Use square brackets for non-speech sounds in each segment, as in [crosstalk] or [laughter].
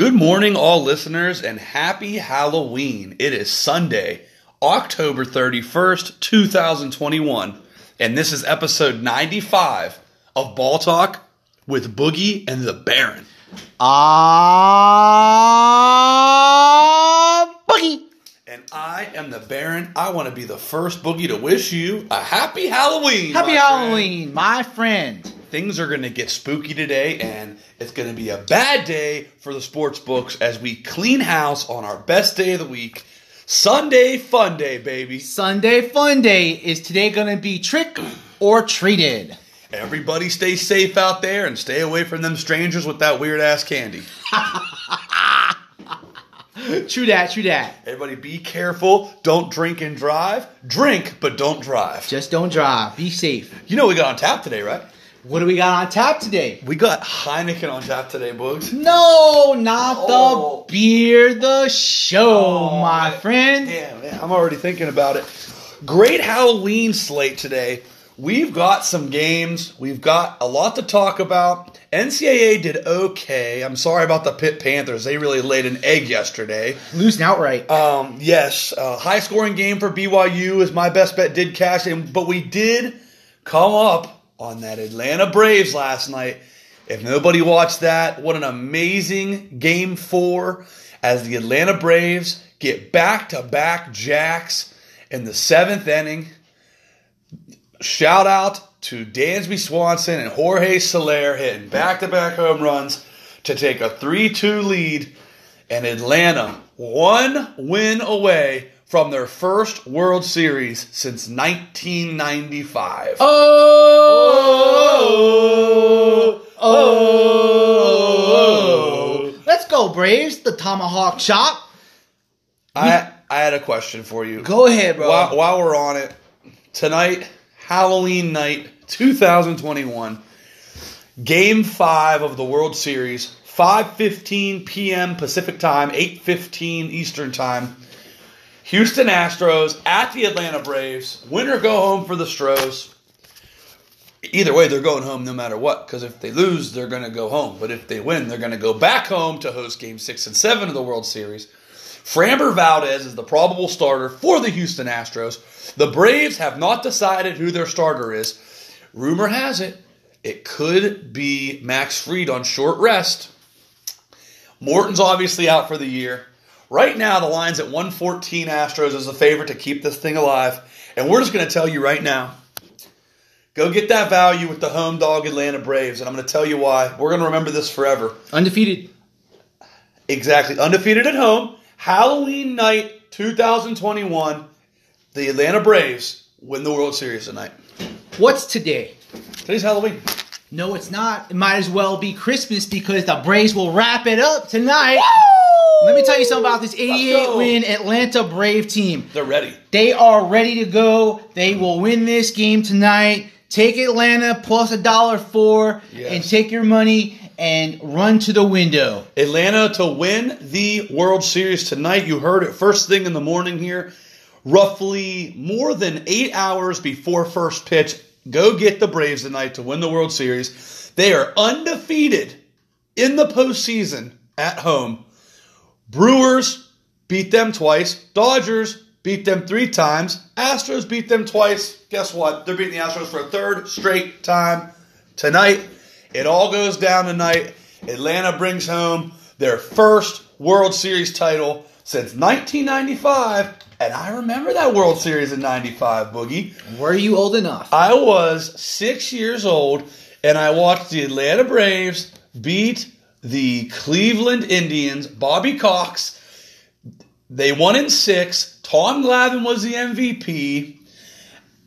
Good morning, all listeners, and happy Halloween. It is Sunday, October 31st, 2021, and this is episode 95 of Ball Talk with Boogie and the Baron. Ah, boogie. And I am the Baron. I want to be the first Boogie to wish you a happy Halloween. Happy my Halloween, my friend. Things are going to get spooky today, and it's going to be a bad day for the sports books as we clean house on our best day of the week. Sunday Fun Day, baby. Sunday Fun Day is today going to be trick or treated. Everybody stay safe out there and stay away from them strangers with that weird ass candy. [laughs] True that, true that. Everybody be careful. Don't drink and drive. Drink, but don't drive. Just don't drive. Be safe. You know we got on tap today, right? What do we got on tap today? We got Heineken on tap today, Boogs. No, not Oh. the beer, the show, my man. friend. Damn, man, I'm already thinking about it. Great Halloween slate today. We've got some games. We've got a lot to talk about. NCAA did okay. I'm sorry about the Pitt Panthers. They really laid an egg yesterday. Losing outright. Um, yes, uh, high scoring game for BYU is my best bet. Did cash in, but we did come up on that Atlanta Braves last night. If nobody watched that, what an amazing game four as the Atlanta Braves get back to back jacks in the seventh inning. Shout out to Dansby Swanson and Jorge Soler hitting back to back home runs to take a 3 2 lead and Atlanta one win away from their first World Series since 1995. Oh, oh, oh, oh. Let's go, Braves. The tomahawk chop. I I had a question for you. Go ahead, bro. While, while we're on it, tonight, Halloween night 2021, Game 5 of the World Series, 5:15 p.m. Pacific Time, 8:15 Eastern Time. Houston Astros at the Atlanta Braves. Win or go home for the Stros. Either way, they're going home no matter what. Because if they lose, they're going to go home. But if they win, they're going to go back home to host Game Six and Seven of the World Series. Framber Valdez is the probable starter for the Houston Astros. The Braves have not decided who their starter is. Rumor has it, it could be Max Fried on short rest. Morton's obviously out for the year. Right now, the line's at 114 Astros as the favorite to keep this thing alive. And we're just going to tell you right now go get that value with the home dog Atlanta Braves. And I'm going to tell you why. We're going to remember this forever. Undefeated. Exactly. Undefeated at home. Halloween night 2021. The Atlanta Braves win the World Series tonight. What's today? Today's Halloween. No, it's not. It might as well be Christmas because the Braves will wrap it up tonight. Let me tell you something about this 88 win Atlanta Brave team. They're ready. They are ready to go. They will win this game tonight. Take Atlanta plus a dollar four Yes. and take your money and run to the window. Atlanta to win the World Series tonight. You heard it first thing in the morning here. Roughly more than eight hours before first pitch. Go get the Braves tonight to win the World Series. They are undefeated in the postseason at home. Brewers beat them twice. Dodgers beat them three times. Astros beat them twice. Guess what? They're beating the Astros for a third straight time tonight. It all goes down tonight. Atlanta brings home their first World Series title since 1995. And I remember that World Series in 95, Boogie. Were you old enough? I was six years old and I watched the Atlanta Braves beat the Cleveland Indians. Bobby Cox. They won in six. Tom Glavine was the MVP.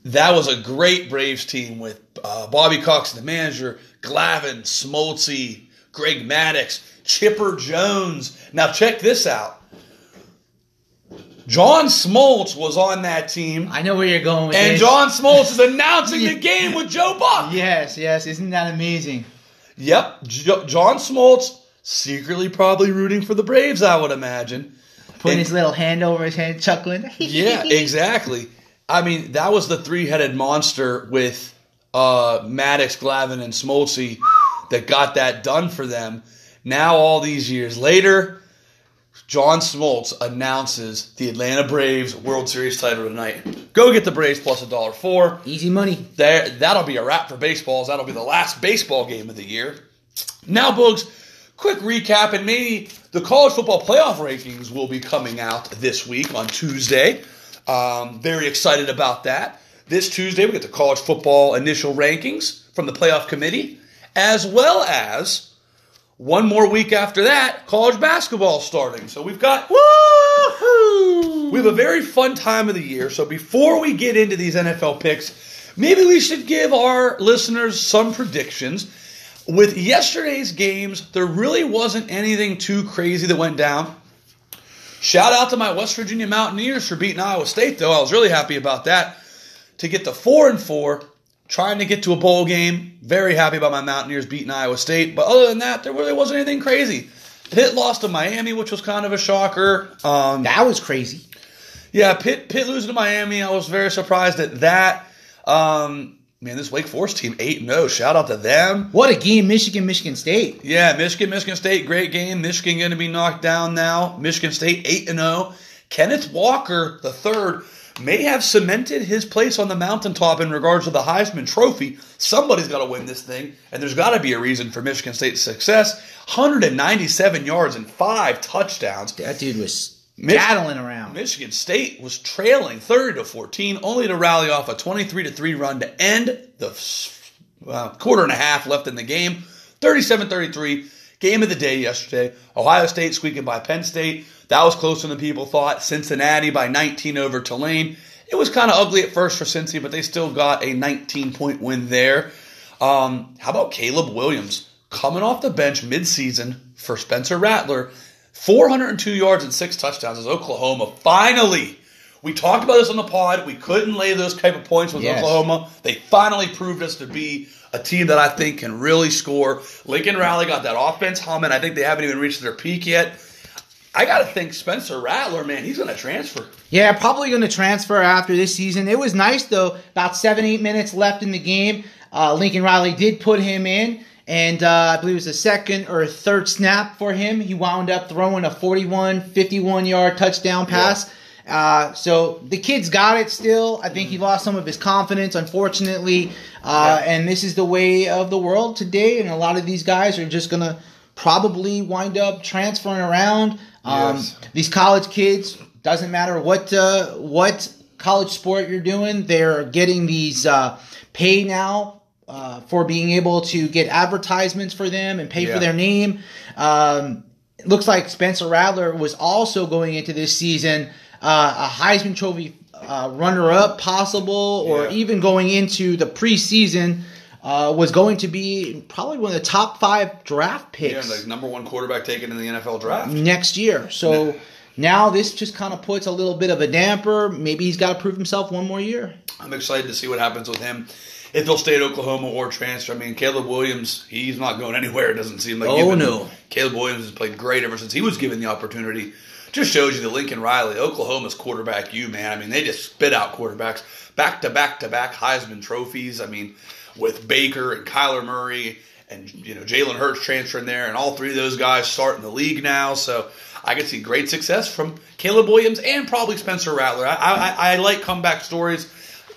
That was a great Braves team with uh, Bobby Cox, the manager, Glavine, Smoltz, Greg Maddux, Chipper Jones. Now check this out. John Smoltz was on that team. I know where you're going with And this. John Smoltz is [laughs] announcing the game with Joe Buck. Yes, yes. Isn't that amazing? Yep, jo- John Smoltz secretly probably rooting for the Braves, I would imagine. Putting And- his little hand over his head, chuckling. [laughs] yeah, exactly. I mean, that was the three-headed monster with uh, Maddux, Glavine, and Smoltzy that got that done for them. Now, all these years later, John Smoltz announces the Atlanta Braves World Series title tonight. Go get the Braves plus a dollar four. Easy money. There, that'll be a wrap for baseballs. That'll be the last baseball game of the year. Now, Boogs, quick recap, and maybe the college football playoff rankings will be coming out this week on Tuesday. Um, very excited about that. This Tuesday, we get the college football initial rankings from the playoff committee, as well as one more week after that, college basketball starting. So we've got Woohoo! we have a very fun time of the year. So before we get into these NFL picks, maybe we should give our listeners some predictions. With yesterday's games, there really wasn't anything too crazy that went down. Shout out to my West Virginia Mountaineers for beating Iowa State, though. I was really happy about that. To get the four and four, trying to get to a bowl game. Very happy about my Mountaineers beating Iowa State. But other than that, there really wasn't anything crazy. Pitt lost to Miami, which was kind of a shocker. Um, That was crazy. yeah, Pitt, Pitt losing to Miami. I was very surprised at that. Um, man, this Wake Forest team eight and zero. Shout out to them. What a game, Michigan, Michigan State. Yeah, Michigan, Michigan State, great game. Michigan going to be knocked down now. Michigan State eight and zero. Kenneth Walker the third may have cemented his place on the mountaintop in regards to the Heisman Trophy. Somebody's got to win this thing, and there's got to be a reason for Michigan State's success. 197 yards and five touchdowns. That dude was Mich- battling around. Michigan State was trailing 30 to 14, only to rally off a 23 to 3 run to end the uh, quarter and a half left in the game. 37 33. Game of the day yesterday. Ohio State squeaking by Penn State. That was closer than people thought. Cincinnati by 19 over Tulane. It was kind of ugly at first for Cincy, but they still got a 19 point win there. Um, how about Caleb Williams coming off the bench midseason for Spencer Rattler? 402 yards and six touchdowns as Oklahoma finally. We talked about this on the pod. We couldn't lay those type of points with Yes. Oklahoma. They finally proved us to be a team that I think can really score. Lincoln Riley got that offense humming. I think they haven't even reached their peak yet. I got to think Spencer Rattler, man, he's going to transfer. Yeah, probably going to transfer after this season. It was nice though. About seven, eight minutes left in the game. Uh, Lincoln Riley did put him in, and uh, I believe it was the second or third snap for him. He wound up throwing a 41, 51 yard touchdown pass. Uh, so the kid's got it still. I think he lost some of his confidence, unfortunately. Uh, Yeah. And this is the way of the world today. And a lot of these guys are just going to probably wind up transferring around. Um, Yes. These college kids, doesn't matter what uh, what college sport you're doing, they're getting these uh, pay now uh, for being able to get advertisements for them and pay Yeah. for their name. Um, it looks like Spencer Rattler was also going into this season uh, a Heisman Trophy uh, runner-up, possible, or Yeah. even going into the preseason. Uh, was going to be probably one of the top five draft picks. Yeah, the number one quarterback taken in the NFL draft. next year. So now this just kind of puts a little bit of a damper. Maybe he's got to prove himself one more year. I'm excited to see what happens with him. If he'll stay at Oklahoma or transfer. I mean, Caleb Williams, he's not going anywhere. It doesn't seem like. Oh, Even- no. Caleb Williams has played great ever since he was given the opportunity. Just shows you the Lincoln Riley, Oklahoma's quarterback, you man. I mean, they just spit out quarterbacks back to back to back Heisman trophies. I mean, with Baker and Kyler Murray and you know Jalen Hurts transferring there, and all three of those guys starting the league now. So I could see great success from Caleb Williams and probably Spencer Rattler. I, I, I like comeback stories.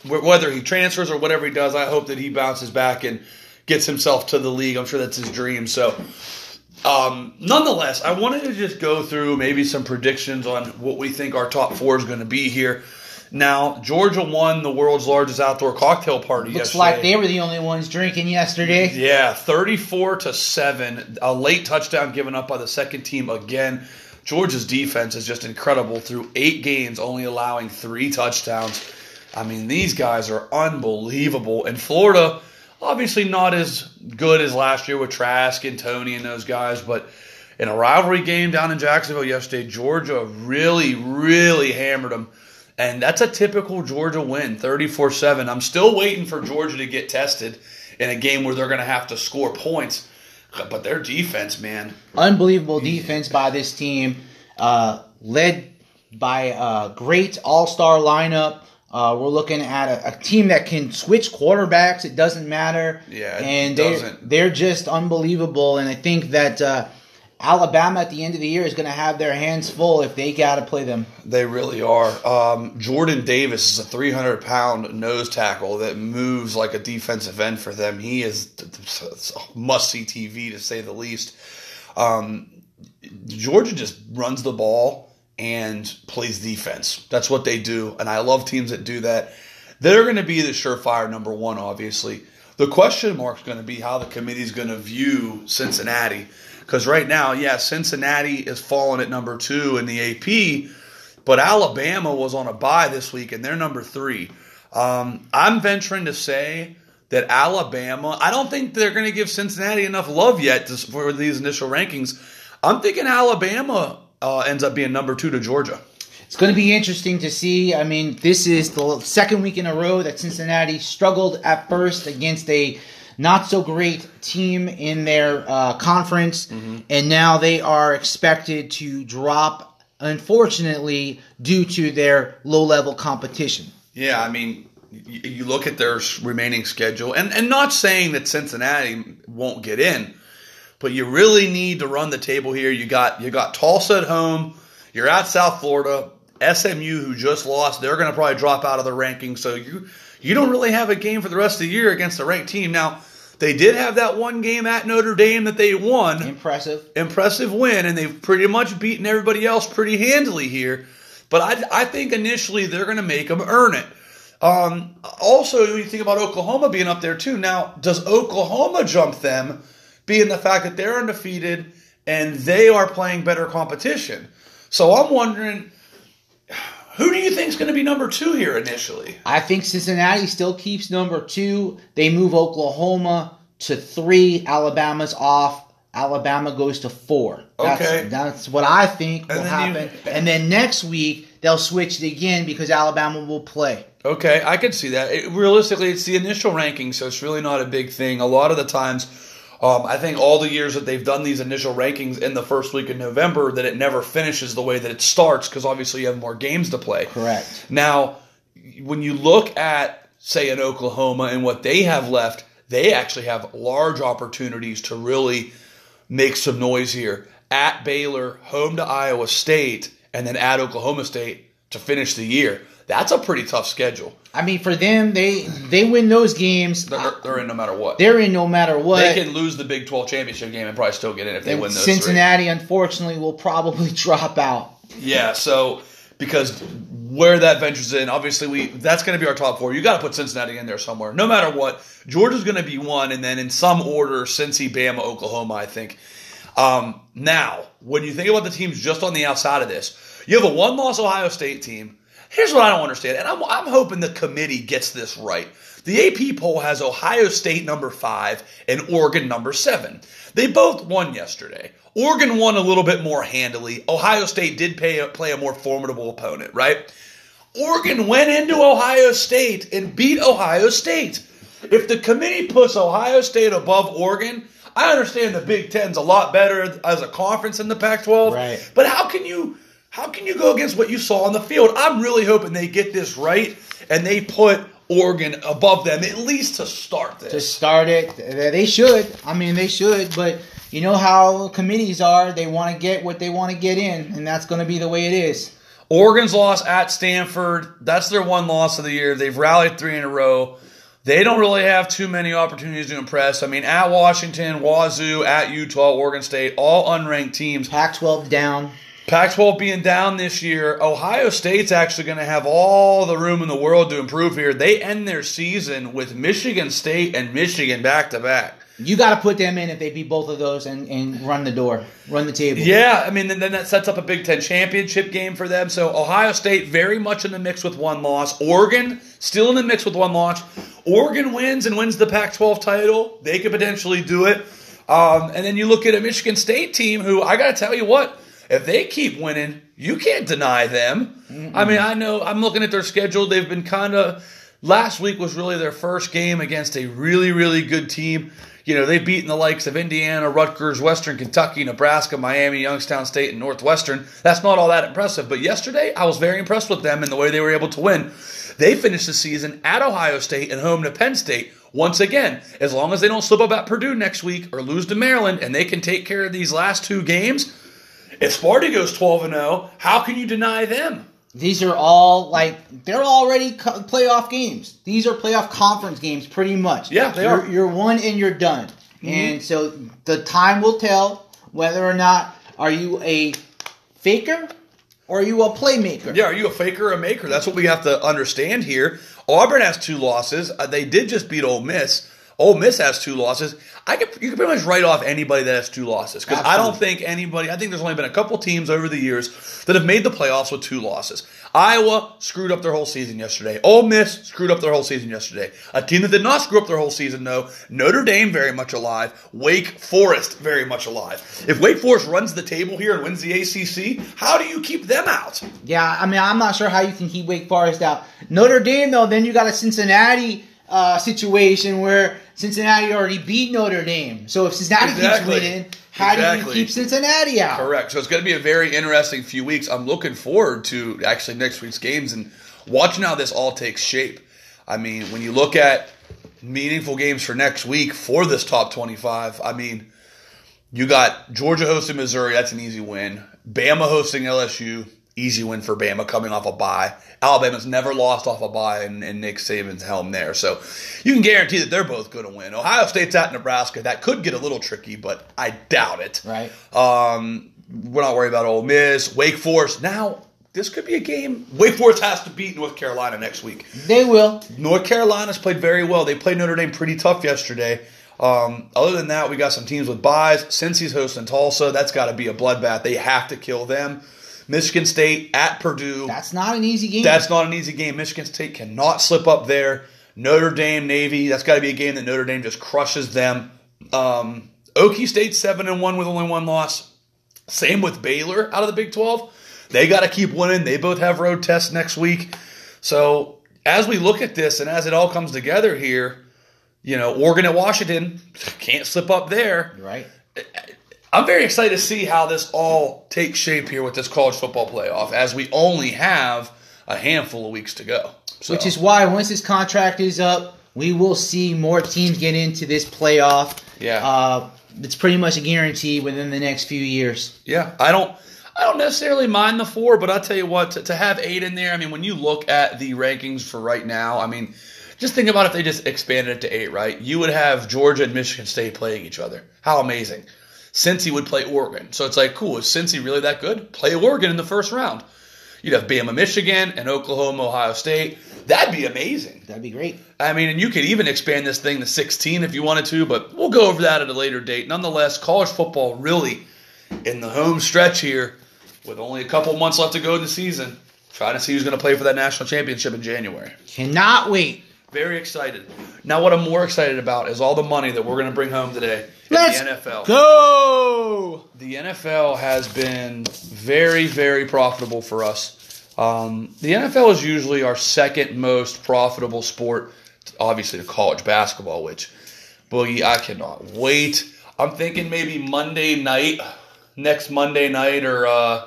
Whether he transfers or whatever he does, I hope that he bounces back and gets himself to the league. I'm sure that's his dream. So, um, nonetheless, I wanted to just go through maybe some predictions on what we think our top four is going to be here. Now, Georgia won the world's largest outdoor cocktail party Looks yesterday. like they were the only ones drinking yesterday. Yeah, 34 to 7. A late touchdown given up by the second team again. Georgia's defense is just incredible through eight games, only allowing three touchdowns. I mean, these guys are unbelievable. And Florida, obviously not as good as last year with Trask and Toney and those guys, but in a rivalry game down in Jacksonville yesterday, Georgia really, really hammered them. And that's a typical Georgia win, 34 7. I'm still waiting for Georgia to get tested in a game where they're going to have to score points. But their defense, man, Unbelievable defense by this team, uh, led by a great all star lineup. Uh, we're looking at a, a team that can switch quarterbacks. It doesn't matter. Yeah, it and they're, doesn't. they're just unbelievable. And I think that uh, Alabama at the end of the year is going to have their hands full if they got to play them. They really are. Um, Jordan Davis is a 300 pound nose tackle that moves like a defensive end for them. He is must see TV to say the least. Um, Georgia just runs the ball and plays defense. That's what they do. And I love teams that do that. They're going to be the surefire number one, obviously. The question mark is going to be how the committee is going to view Cincinnati. Because right now, yeah, Cincinnati is falling at number two in the AP, but Alabama was on a bye this week and they're number three. Um, I'm venturing to say that Alabama, I don't think they're going to give Cincinnati enough love yet to, for these initial rankings. I'm thinking Alabama uh, ends up being number two to Georgia. It's going to be interesting to see. I mean, this is the second week in a row that Cincinnati struggled at first against a not so great team in their uh, conference, mm-hmm. and now they are expected to drop, unfortunately, due to their low level competition. Yeah, I mean, you look at their remaining schedule, and, and not saying that Cincinnati won't get in, but you really need to run the table here. You got you got Tulsa at home, you're at South Florida, SMU who just lost, they're going to probably drop out of the rankings. So you you don't really have a game for the rest of the year against a ranked team. Now they did have that one game at Notre Dame that they won, impressive, impressive win, and they've pretty much beaten everybody else pretty handily here. But I I think initially they're going to make them earn it. Um, also, you think about Oklahoma being up there too. Now, does Oklahoma jump them, being the fact that they're undefeated and they are playing better competition? So I'm wondering who do you think is going to be number two here initially? I think Cincinnati still keeps number two. They move Oklahoma to three. Alabama's off. Alabama goes to four. That's, okay. That's what I think will happen. You, and then next week, they'll switch it again because Alabama will play. Okay, I can see that. It, realistically, it's the initial ranking, so it's really not a big thing. A lot of the times, um, I think all the years that they've done these initial rankings in the first week of November, that it never finishes the way that it starts because obviously you have more games to play. Correct. Now, when you look at, say, in Oklahoma and what they have left, they actually have large opportunities to really make some noise here. At Baylor, home to Iowa State, and then at Oklahoma State to finish the year. That's a pretty tough schedule. I mean, for them, they they win those games. They're, they're, in no matter what. They're in no matter what. They can lose the Big Twelve championship game and probably still get in if they and win those. Cincinnati, three. unfortunately, will probably [laughs] drop out. Yeah, so because where that ventures in, obviously we that's going to be our top four. You got to put Cincinnati in there somewhere, no matter what. Georgia's going to be one, and then in some order, Cincy, Bama, Oklahoma. I think. Um, now, when you think about the teams just on the outside of this, you have a one-loss Ohio State team Here's what I don't understand, and I'm, I'm hoping the committee gets this right. The AP poll has Ohio State number five and Oregon number seven. They both won yesterday. Oregon won a little bit more handily. Ohio State did pay, play a more formidable opponent, right? Oregon went into Ohio State and beat Ohio State. If the committee puts Ohio State above Oregon, I understand the Big Ten's a lot better as a conference in the Pac 12. Right. But how can you how can you go against what you saw on the field? I'm really hoping they get this right and they put Oregon above them at least to start this. To start it, they should. I mean, they should, but you know how committees are. They want to get what they want to get in, and that's going to be the way it is. Oregon's loss at Stanford. That's their one loss of the year. They've rallied three in a row. They don't really have too many opportunities to impress. I mean, at Washington, Wazoo, at Utah, Oregon State, all unranked teams. Pac 12 down. Pac 12 being down this year, Ohio State's actually going to have all the room in the world to improve here. They end their season with Michigan State and Michigan back to back. You got to put them in if they beat both of those and, and run the door, run the table. Yeah, I mean, then, then that sets up a Big Ten championship game for them. So Ohio State very much in the mix with one loss. Oregon still in the mix with one loss. Oregon wins and wins the Pac 12 title. They could potentially do it. Um, and then you look at a Michigan State team who, I got to tell you what, if they keep winning, you can't deny them. Mm-mm. I mean, I know I'm looking at their schedule. They've been kind of. Last week was really their first game against a really, really good team. You know, they've beaten the likes of Indiana, Rutgers, Western Kentucky, Nebraska, Miami, Youngstown State, and Northwestern. That's not all that impressive. But yesterday, I was very impressed with them and the way they were able to win. They finished the season at Ohio State and home to Penn State. Once again, as long as they don't slip up at Purdue next week or lose to Maryland and they can take care of these last two games, if Sparty goes 12 and 0, how can you deny them? These are all like they're already co- playoff games. These are playoff conference games, pretty much. Yeah, they you're, are. You're one and you're done. And so the time will tell whether or not are you a faker or are you a playmaker. Yeah, are you a faker or a maker? That's what we have to understand here. Auburn has two losses. Uh, they did just beat Ole Miss. Ole Miss has two losses. I could you can pretty much write off anybody that has two losses because I don't think anybody. I think there's only been a couple teams over the years that have made the playoffs with two losses. Iowa screwed up their whole season yesterday. Ole Miss screwed up their whole season yesterday. A team that did not screw up their whole season though. Notre Dame very much alive. Wake Forest very much alive. If Wake Forest runs the table here and wins the ACC, how do you keep them out? Yeah, I mean, I'm not sure how you can keep Wake Forest out. Notre Dame, though, then you got a Cincinnati uh, situation where Cincinnati already beat Notre Dame. So if Cincinnati Exactly. keeps winning, how do Exactly. you keep Cincinnati out? Correct. So it's going to be a very interesting few weeks. I'm looking forward to actually next week's games and watching how this all takes shape. I mean, when you look at meaningful games for next week for this top 25, I mean, you got Georgia hosting Missouri. That's an easy win. Bama hosting LSU. Easy win for Bama coming off a bye. Alabama's never lost off a bye in, in Nick Saban's helm there. So you can guarantee that they're both going to win. Ohio State's at Nebraska. That could get a little tricky, but I doubt it. Right. Um, we're not worried about Ole Miss, Wake Forest. Now, this could be a game. Wake Forest has to beat North Carolina next week. They will. North Carolina's played very well. They played Notre Dame pretty tough yesterday. Um, other than that, we got some teams with byes. Cincy's hosting Tulsa. That's got to be a bloodbath. They have to kill them. Michigan State at Purdue. That's not an easy game. That's not an easy game. Michigan State cannot slip up there. Notre Dame, Navy. That's got to be a game that Notre Dame just crushes them. Um, Okie State seven and one with only one loss. Same with Baylor out of the Big Twelve. They got to keep winning. They both have road tests next week. So as we look at this and as it all comes together here, you know, Oregon at Washington can't slip up there. right. I'm very excited to see how this all takes shape here with this college football playoff, as we only have a handful of weeks to go. So, Which is why once this contract is up, we will see more teams get into this playoff. Yeah. Uh, it's pretty much a guarantee within the next few years. yeah, I don't, I don't necessarily mind the four, but I'll tell you what, to, to have eight in there. I mean, when you look at the rankings for right now, I mean, just think about if they just expanded it to eight, right? You would have Georgia and Michigan State playing each other. How amazing! Cincy would play Oregon, so it's like, cool. Is Cincy really that good? Play Oregon in the first round. You'd have Bama, Michigan, and Oklahoma, Ohio State. That'd be amazing. That'd be great. I mean, and you could even expand this thing to 16 if you wanted to, but we'll go over that at a later date. Nonetheless, college football really in the home stretch here with only a couple months left to go in the season. Trying to see who's going to play for that national championship in January. Cannot wait. Very excited. Now, what I'm more excited about is all the money that we're going to bring home today in Let's the NFL. go. The NFL has been very, very profitable for us. Um, the NFL is usually our second most profitable sport, obviously to college basketball, which, Boogie, I cannot wait. I'm thinking maybe Monday night, next Monday night or uh,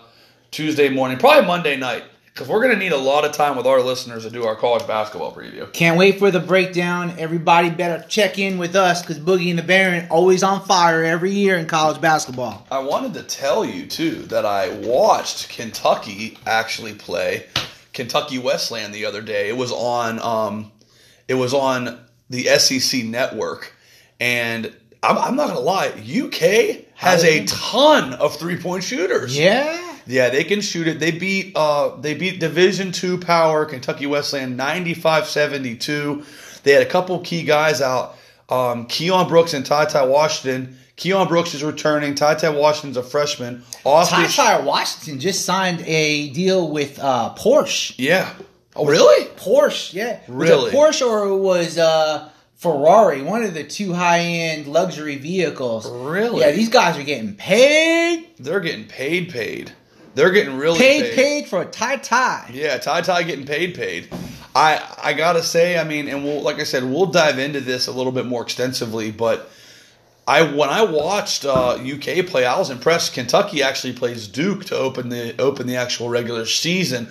Tuesday morning, probably Monday night, because we're going to need a lot of time with our listeners to do our college basketball preview. Can't wait for the breakdown. Everybody better check in with us because Boogie and the Baron always on fire every year in college basketball. I wanted to tell you too that I watched Kentucky actually play Kentucky Wesleyan the other day. It was on um, it was on the SEC network, and I'm, I'm not gonna lie, UK has a ton of three point shooters. Yeah. Yeah, they can shoot it. They beat uh they beat Division Two power Kentucky Wesleyan 95-72. They had a couple key guys out. Um, Keion Brooks and Ty Ty Washington. Keion Brooks is returning. Ty Ty Washington's a freshman. Austin, Ty Ty Washington just signed a deal with uh, Porsche. yeah. Oh, really? Porsche, yeah. Really? Porsche or it was uh, Ferrari? One of the two high end luxury vehicles. Really? Yeah, these guys are getting paid, They're getting paid, paid. They're getting really paid, paid paid for a Ty Ty. Yeah, Ty Ty getting paid, paid. I I gotta say, I mean, and we'll like I said, we'll dive into this a little bit more extensively, but I when I watched uh, UK play, I was impressed. Kentucky actually plays Duke to open the open the actual regular season,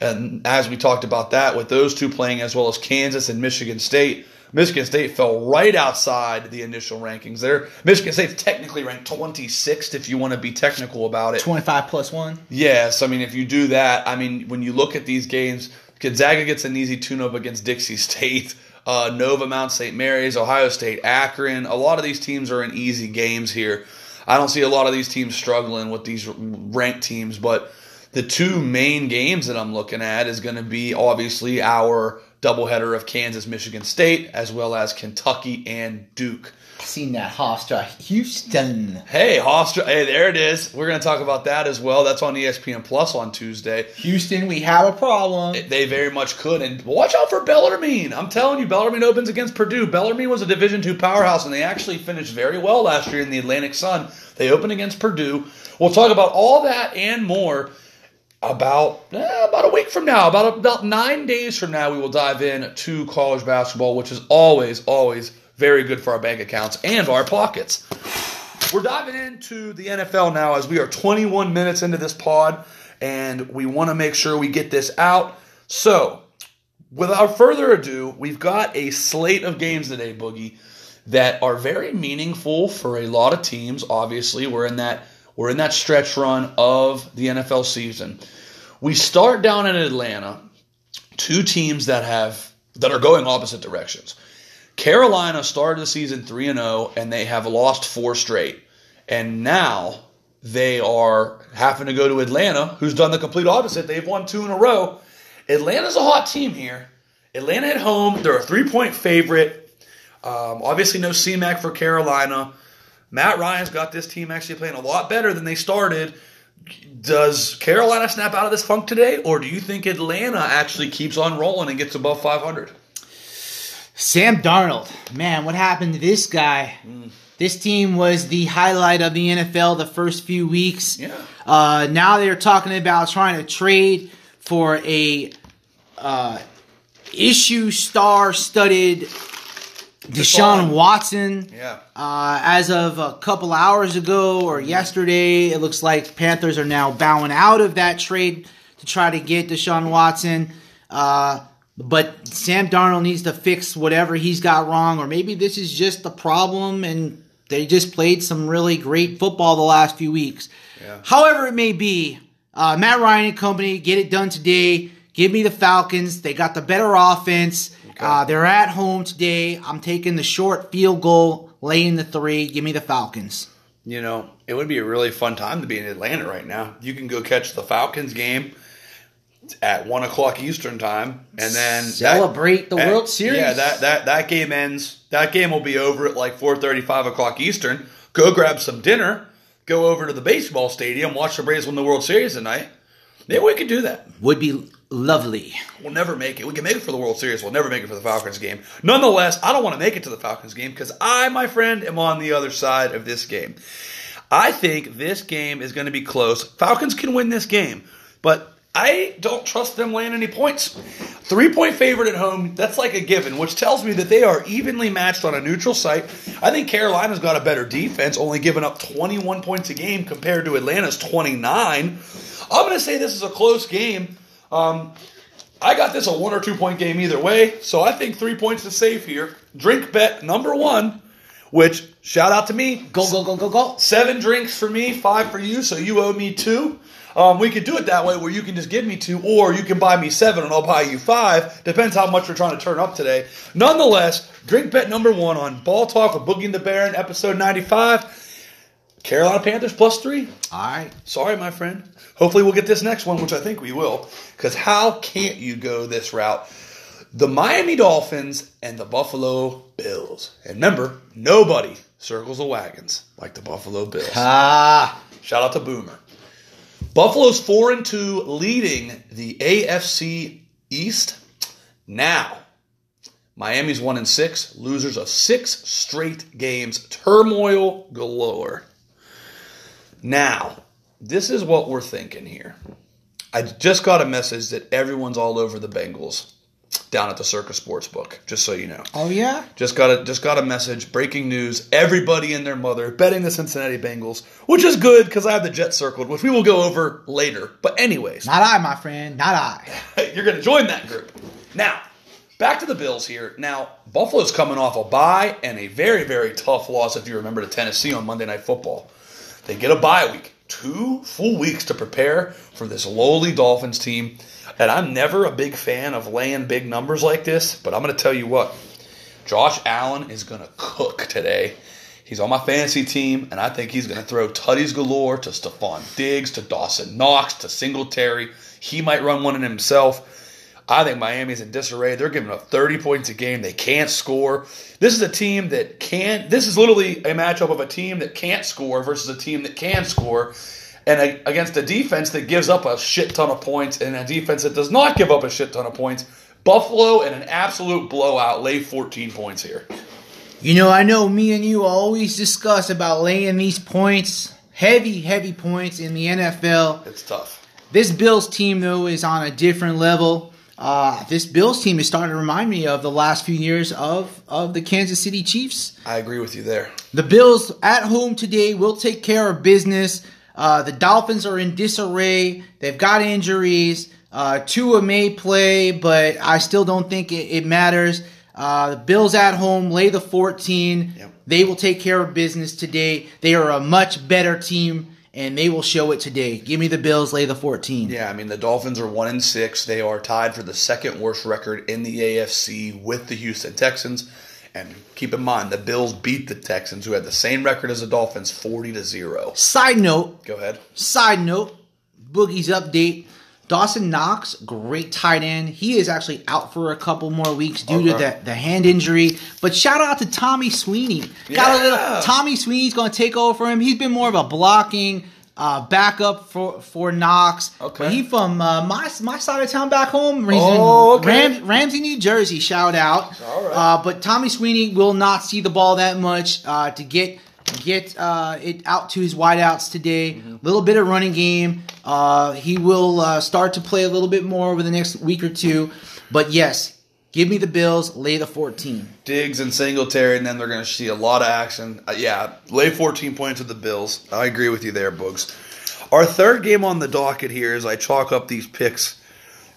and as we talked about that, with those two playing as well as Kansas and Michigan State, Michigan State fell right outside the initial rankings. There, Michigan State's technically ranked 26th if you want to be technical about it. 25 plus one. Yes, I mean if you do that, I mean when you look at these games, Gonzaga gets an easy tune-up against Dixie State. [laughs] Uh, Nova, Mount St. Mary's, Ohio State, Akron. A lot of these teams are in easy games here. I don't see a lot of these teams struggling with these ranked teams, but the two main games that I'm looking at is going to be obviously our doubleheader of Kansas, Michigan State, as well as Kentucky and Duke. Seen that Hofstra Houston. Hey, Hofstra. Hey, there it is. We're going to talk about that as well. That's on ESPN Plus on Tuesday. Houston, we have a problem. They very much could. And watch out for Bellarmine. I'm telling you, Bellarmine opens against Purdue. Bellarmine was a Division two powerhouse, and they actually finished very well last year in the Atlantic Sun. They opened against Purdue. We'll talk about all that and more about eh, about a week from now, about about nine days from now, we will dive in to college basketball, which is always always very good for our bank accounts and our pockets. We're diving into the NFL now as we are 21 minutes into this pod, and we want to make sure we get this out. So, without further ado, we've got a slate of games today, Boogie, that are very meaningful for a lot of teams. Obviously, we're in that we're in that stretch run of the NFL season. We start down in Atlanta, two teams that have that are going opposite directions. Carolina started the season 3 and 0 and they have lost four straight. And now they are having to go to Atlanta, who's done the complete opposite. They've won two in a row. Atlanta's a hot team here. Atlanta at home, they're a three point favorite. Um, obviously, no CMAC for Carolina. Matt Ryan's got this team actually playing a lot better than they started. Does Carolina snap out of this funk today, or do you think Atlanta actually keeps on rolling and gets above 500? Sam Darnold, man, what happened to this guy? Mm. This team was the highlight of the NFL the first few weeks. Yeah. Uh, now they're talking about trying to trade for a uh, issue star studded Deshaun Watson. Yeah. Uh, as of a couple hours ago or yesterday, it looks like Panthers are now bowing out of that trade to try to get Deshaun Watson. Uh, but Sam Darnold needs to fix whatever he's got wrong, or maybe this is just the problem and they just played some really great football the last few weeks. Yeah. However, it may be, uh, Matt Ryan and company get it done today. Give me the Falcons. They got the better offense. Okay. Uh, they're at home today. I'm taking the short field goal, laying the three. Give me the Falcons. You know, it would be a really fun time to be in Atlanta right now. You can go catch the Falcons game at one o'clock Eastern time, and then celebrate that, the World Series. Yeah, that that that game ends. That game will be over at like four thirty, five o'clock Eastern. Go grab some dinner. Go over to the baseball stadium. Watch the Braves win the World Series tonight. Maybe we could do that. Would be lovely. We'll never make it. We can make it for the World Series. We'll never make it for the Falcons game. Nonetheless, I don't want to make it to the Falcons game because I, my friend, am on the other side of this game. I think this game is going to be close. Falcons can win this game, but I don't trust them laying any points. Three point favorite at home, that's like a given, which tells me that they are evenly matched on a neutral site. I think Carolina's got a better defense, only giving up 21 points a game compared to Atlanta's 29. I'm going to say this is a close game. Um, I got this a one or two point game either way, so I think three points is safe here. Drink bet number one, which shout out to me. Go, go, go, go, go. Seven drinks for me, five for you, so you owe me two. Um, we could do it that way where you can just give me two, or you can buy me seven and I'll buy you five. Depends how much we're trying to turn up today. Nonetheless, drink bet number one on Ball Talk with Boogie and the Baron, episode 95. Carolina Panthers plus three. All right. Sorry, my friend. Hopefully, we'll get this next one, which I think we will. Because how can't you go this route? The Miami Dolphins and the Buffalo Bills. And remember, nobody circles the wagons like the Buffalo Bills. Ah. Shout out to Boomer. Buffalo's 4 and 2 leading the AFC East. Now, Miami's 1 and 6, losers of 6 straight games, turmoil galore. Now, this is what we're thinking here. I just got a message that everyone's all over the Bengals. down at the Circa Sportsbook. Just so you know. Oh yeah. Just got a just got a message. Breaking news: Everybody and their mother betting the Cincinnati Bengals, which is good because I have the Jets circled, which we will go over later. But anyways, Not I, my friend. Not I. [laughs] you're going to join that group. Now, back to the Bills here. Now, Buffalo's coming off a bye and a very very tough loss. If you remember to Tennessee on Monday Night Football, they get a bye week, two full weeks to prepare for this lowly Dolphins team. And I'm never a big fan of laying big numbers like this, but I'm going to tell you what. Josh Allen is going to cook today. He's on my fantasy team, and I think he's going to throw tutties galore to Stefon Diggs, to Dawson Knox, to Singletary. He might run one in himself. I think Miami's in disarray. They're giving up 30 points a game. They can't score. This is a team that can't. This is literally a matchup of a team that can't score versus a team that can score and a, against a defense that gives up a shit ton of points and a defense that does not give up a shit ton of points. Buffalo in an absolute blowout lay 14 points here. You know, I know me and you always discuss about laying these points, heavy, heavy points in the NFL. It's tough. This Bills team, though, is on a different level. Uh, this Bills team is starting to remind me of the last few years of, of the Kansas City Chiefs. I agree with you there. The Bills at home today will take care of business. Uh, the Dolphins are in disarray. They've got injuries. Uh, Tua may play, but I still don't think it, it matters. Uh, the Bills at home lay the 14. Yep. They will take care of business today. They are a much better team, and they will show it today. Give me the Bills, lay the 14. Yeah, I mean the Dolphins are one and six. They are tied for the second worst record in the AFC with the Houston Texans. And keep in mind, the Bills beat the Texans, who had the same record as the Dolphins, forty to zero. Side note, Go ahead. Side note, Boogie's update. Dawson Knox, great tight end. He is actually out for a couple more weeks due to the, the hand injury. But shout out to Tommy Sweeney. Got a little Tommy Sweeney's going to take over for him. He's been more of a blocking uh, backup for for Knox. Okay. But he from uh, my my side of town back home. Oh, okay. Ram- Ramsey, New Jersey. Shout out. All right. Uh, but Tommy Sweeney will not see the ball that much uh, to get get uh, it out to his wideouts today. A Mm-hmm. little bit of running game. Uh, he will uh, start to play a little bit more over the next week or two. But yes, give me the Bills. Lay the fourteen. Diggs and Singletary, and then they're going to see a lot of action. Uh, yeah, lay 14 points with the Bills. I agree with you there, Boogs. Our third game on the docket here is I chalk up these picks,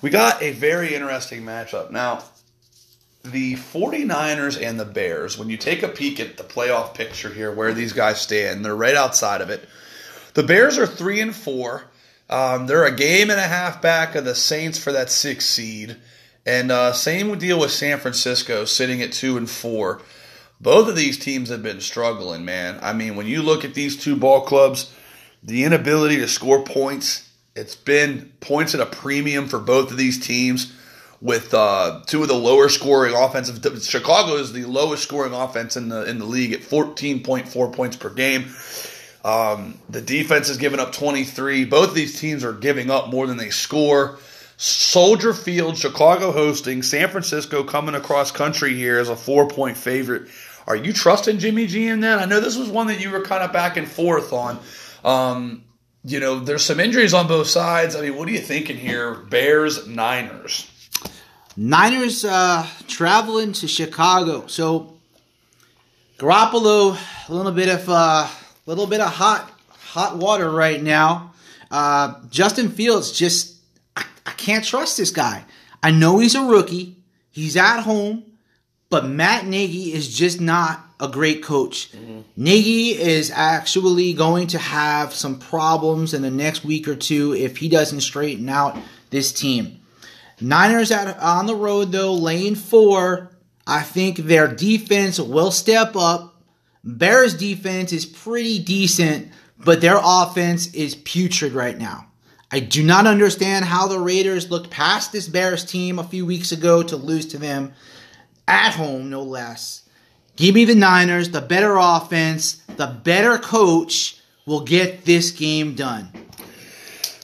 we got a very interesting matchup. Now, the 49ers and the Bears, when you take a peek at the playoff picture here, where these guys stand, they're right outside of it. The Bears are three and four. Um, they're a game and a half back of the Saints for that sixth seed. And uh, same deal with San Francisco, sitting at two and four. Both of these teams have been struggling, man. I mean, when you look at these two ball clubs, the inability to score points, it's been points at a premium for both of these teams. With uh, two of the lower scoring offensive, Chicago is the lowest scoring offense in the in the league at fourteen point four points per game. Um, the defense has given up 23. Both of these teams are giving up more than they score. Soldier Field, Chicago hosting, San Francisco coming across country here as a four point favorite. Are you trusting Jimmy G in that? I know this was one that you were kind of back and forth on. Um, you know, there's some injuries on both sides. I mean, what are you thinking here? Bears, Niners. Niners uh, traveling to Chicago. So Garoppolo, a little bit of uh, a little bit of hot hot water right now. Uh, Justin Fields just I, I can't trust this guy. I know he's a rookie. He's at home, but Matt Nagy is just not a great coach. Nagy is actually going to have some problems in the next week or two if he doesn't straighten out this team. Niners at on the road though, lane four. I think their defense will step up. Bears defense is pretty decent, but their offense is putrid right now. I do not understand how the Raiders looked past this Bears team a few weeks ago to lose to them at home, no less. Give me the Niners, the better offense, the better coach will get this game done.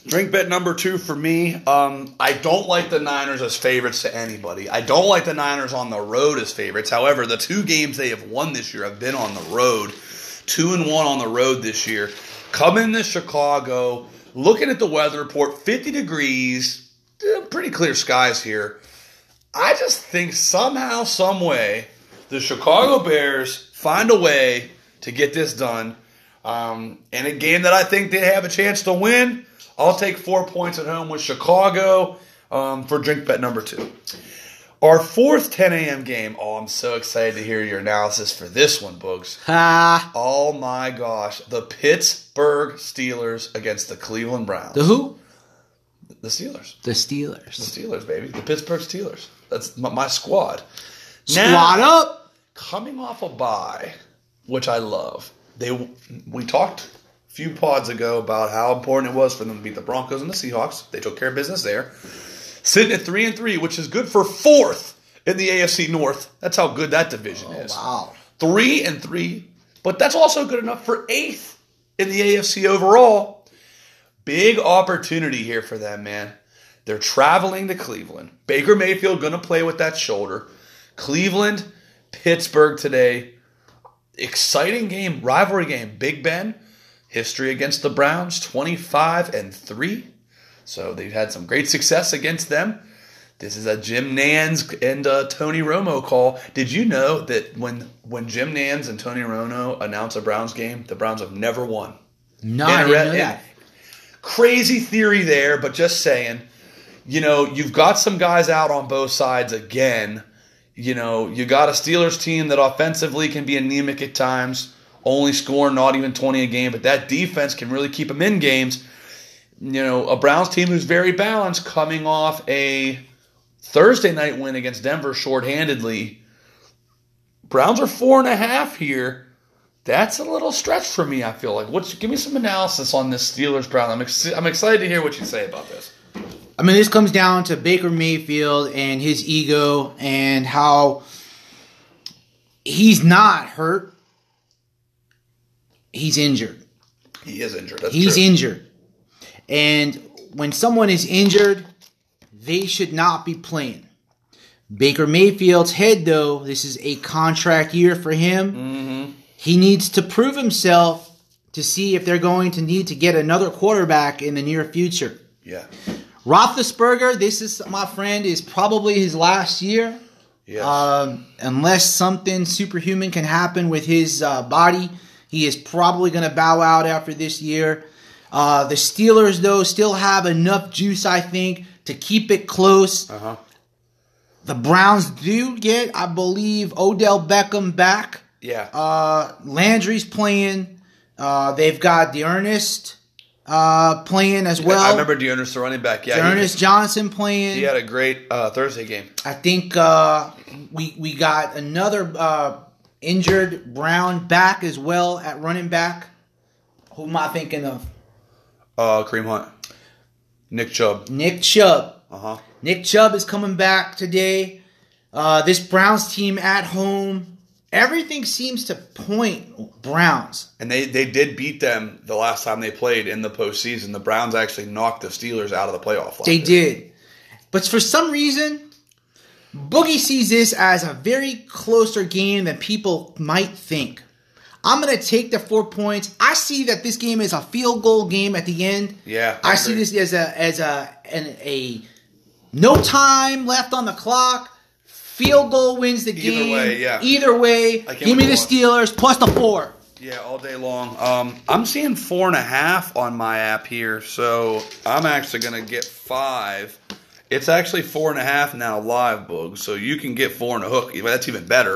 Drink bet number two for me. Um, I don't like the Niners as favorites to anybody. I don't like the Niners on the road as favorites. However, the two games they have won this year have been on the road. Two and one on the road this year. Coming to Chicago, looking at the weather report, 50 degrees, eh, pretty clear skies here. I just think somehow, some way, the Chicago Bears find a way to get this done. Um, in a game that I think they have a chance to win, I'll take four points at home with Chicago um, for drink bet number two. Our fourth 10 a.m. game. Oh, I'm so excited to hear your analysis for this one, Boogs. [laughs] Ah, Oh my gosh. The Pittsburgh Steelers against the Cleveland Browns. the who? The Steelers. The Steelers. The Steelers. Baby. The Pittsburgh Steelers. That's my, my squad. Squad up. Coming off a bye, which I love. They we talked a few pods ago about how important it was for them to beat the Broncos and the Seahawks. They took care of business there. Sitting at three and three, which is good for fourth in the AFC North. That's how good that division oh, is. Wow. Three and three, but that's also good enough for eighth in the AFC overall. Big opportunity here for them, man. They're traveling to Cleveland. Baker Mayfield going to play with that shoulder. Cleveland, Pittsburgh today. Exciting game, rivalry game. Big Ben, history against the Browns, 25 and 3. So they've had some great success against them. This is a Jim Nantz and uh, Tony Romo call. Did you know that when when Jim Nantz and Tony Romo announce a Browns game, the Browns have never won? No, I didn't know that. Crazy theory there, but just saying. You know, you've got some guys out on both sides again. You know, you got a Steelers team that offensively can be anemic at times, only scoring not even 20 a game, but that defense can really keep them in games. You know, a Browns team who's very balanced coming off a Thursday night win against Denver shorthandedly. Browns are four and a half here. That's a little stretch for me. I feel like. What's give me some analysis on this Steelers Brown? I'm ex- I'm excited to hear what you say about this. I mean, this comes down to Baker Mayfield and his ego and how he's not hurt. He's injured. He is injured. That's He's true. injured. And when someone is injured, they should not be playing. Baker Mayfield's head, though, this is a contract year for him. Mm-hmm. He needs to prove himself to see if they're going to need to get another quarterback in the near future. Yeah. Roethlisberger, this is my friend, is probably his last year. Yes. Um, unless something superhuman can happen with his uh, body, he is probably going to bow out after this year. Uh, the Steelers, though, still have enough juice, I think, to keep it close. uh huh. The Browns do get, I believe, Odell Beckham back. Yeah. Uh, Landry's playing. Uh, they've got the Ernest uh, playing as well. I remember D'Ernest, the running back. Yeah. he- Johnson playing. He, had a great uh, Thursday game. I think uh, we we got another uh, injured Brown back as well at running back. Who am I thinking of? Uh, Kareem Hunt. Nick Chubb. Nick Chubb. Uh huh. Nick Chubb is coming back today. Uh, this Browns team at home, everything seems to point Browns. And they, they did beat them the last time they played in the postseason. The Browns actually knocked the Steelers out of the playoff. They year. did. But for some reason, Boogie sees this as a very closer game than people might think. I'm going to take the four points. I see that this game is a field goal game at the end. Yeah. I see this as a as a an, a no time left on the clock. Field goal wins the Either game. way, yeah. Either way, give me the Steelers plus the four. Yeah, all day long. Um, I'm seeing four and a half on my app here, so I'm actually going to get five. It's actually four and a half now live, Boog, so you can get four and a hook. That's even better.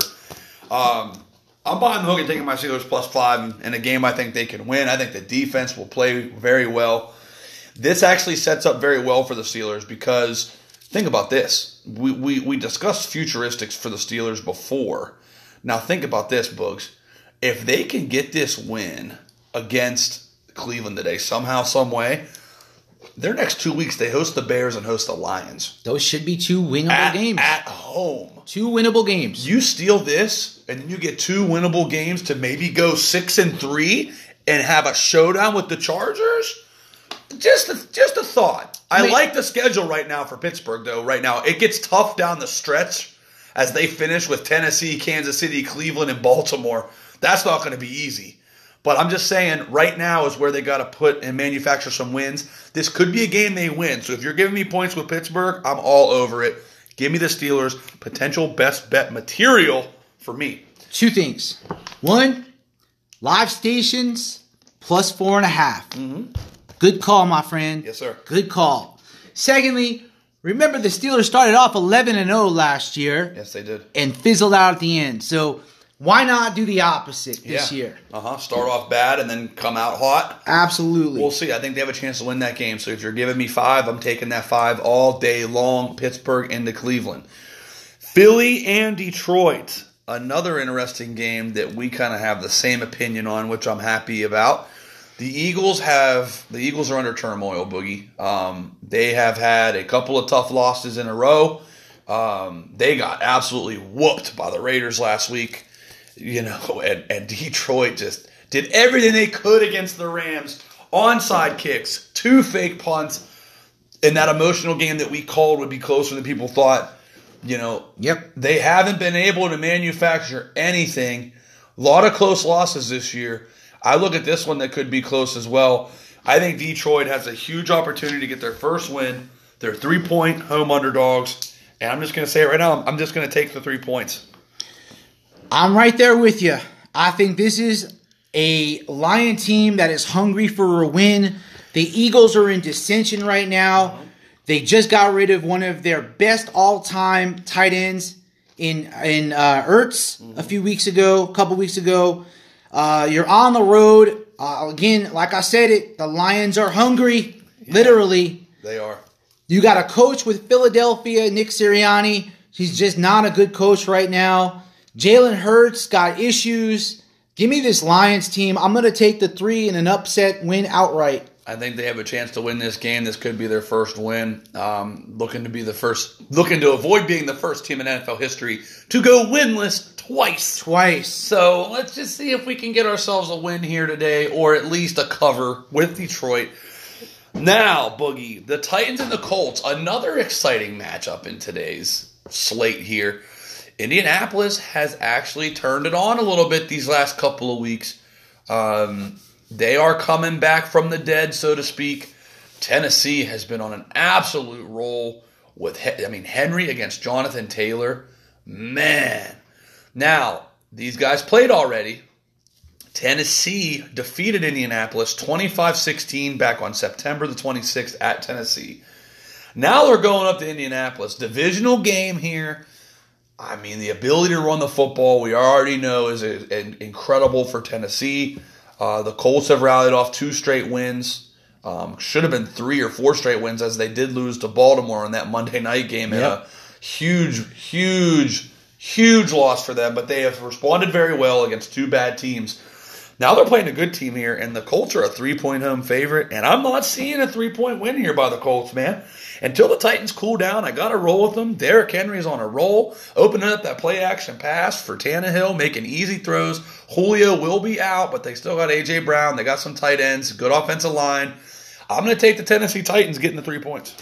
Um, I'm buying the hook and taking my Steelers plus five in a game I think they can win. I think the defense will play very well. This actually sets up very well for the Steelers because think about this. We, we, we discussed futuristics for the Steelers before. Now think about this, Boogs. If they can get this win against Cleveland today, somehow, some way, their next two weeks they host the Bears and host the Lions Those should be two winnable at, games. at home. two winnable games. You steal this, and then you get two winnable games to maybe go six and three and have a showdown with the Chargers. Just a, just a thought. I, I mean- like the schedule right now for Pittsburgh, though. Right now, it gets tough down the stretch as they finish with Tennessee, Kansas City, Cleveland, and Baltimore. That's not going to be easy. But I'm just saying, right now is where they got to put and manufacture some wins. This could be a game they win. So if you're giving me points with Pittsburgh, I'm all over it. Give me the Steelers. Potential best bet material for me. Two things. One, live stations plus four and a half. Mm-hmm. Good call, my friend. Yes, sir. Good call. Secondly, remember the Steelers started off 11 and 0 last year Yes, they did. and fizzled out at the end. So why not do the opposite this yeah. year? Uh huh. Start off bad and then come out hot. Absolutely. We'll see. I think they have a chance to win that game. So if you're giving me five, I'm taking that five all day long. Pittsburgh into Cleveland. Philly and Detroit. Another interesting game that we kind of have the same opinion on, which I'm happy about. The Eagles have the Eagles are under turmoil, Boogie. Um, they have had a couple of tough losses in a row. Um, they got absolutely whooped by the Raiders last week. You know, [laughs] and, and Detroit just did everything they could against the Rams. Onside kicks, two fake punts, in that emotional game that we called would be closer than people thought. You know, Yep. they haven't been able to manufacture anything. A lot of close losses this year. I look at this one that could be close as well. I think Detroit has a huge opportunity to get their first win. They're three point home underdogs. And I'm just going to say it right now. I'm just going to take the three points. I'm right there with you. I think this is a Lion team that is hungry for a win. The Eagles are in dissension right now. They just got rid of one of their best all-time tight ends in in uh, Ertz a few weeks ago, a couple weeks ago. Uh, you're on the road uh, again. Like I said, it the Lions are hungry, literally. They are. You got a coach with Philadelphia, Nick Sirianni. He's just not a good coach right now. Jalen Hurts got issues. Give me this Lions team. I'm going to take the three in an upset win outright. I think they have a chance to win this game. This could be their first win. Um, looking to be the first, looking to avoid being the first team in NFL history to go winless twice. Twice. So let's just see if we can get ourselves a win here today, or at least a cover with Detroit. Now, Boogie, the Titans and the Colts, another exciting matchup in today's slate here. Indianapolis has actually turned it on a little bit these last couple of weeks. Um, they are coming back from the dead, so to speak. Tennessee has been on an absolute roll with, I mean, Henry against Jonathan Taylor. Man. Now, these guys played already. Tennessee defeated Indianapolis 25 16 back on September the 26th at Tennessee. Now they're going up to Indianapolis. Divisional game here. I mean, the ability to run the football, we already know, is incredible for Tennessee. Uh, the Colts have rallied off two straight wins. Um, should have been three or four straight wins as they did lose to Baltimore in that Monday night game. in a huge, huge, huge loss for them, but they have responded very well against two bad teams. Now they're playing a good team here, and the Colts are a three point home favorite, and I'm not seeing a three point win here by the Colts, man. Until the Titans cool down, I got to roll with them. Derrick Henry's on a roll, opening up that play action pass for Tannehill, making easy throws. Julio will be out, but they still got A.J. Brown. They got some tight ends, good offensive line. I'm going to take the Tennessee Titans getting the three points.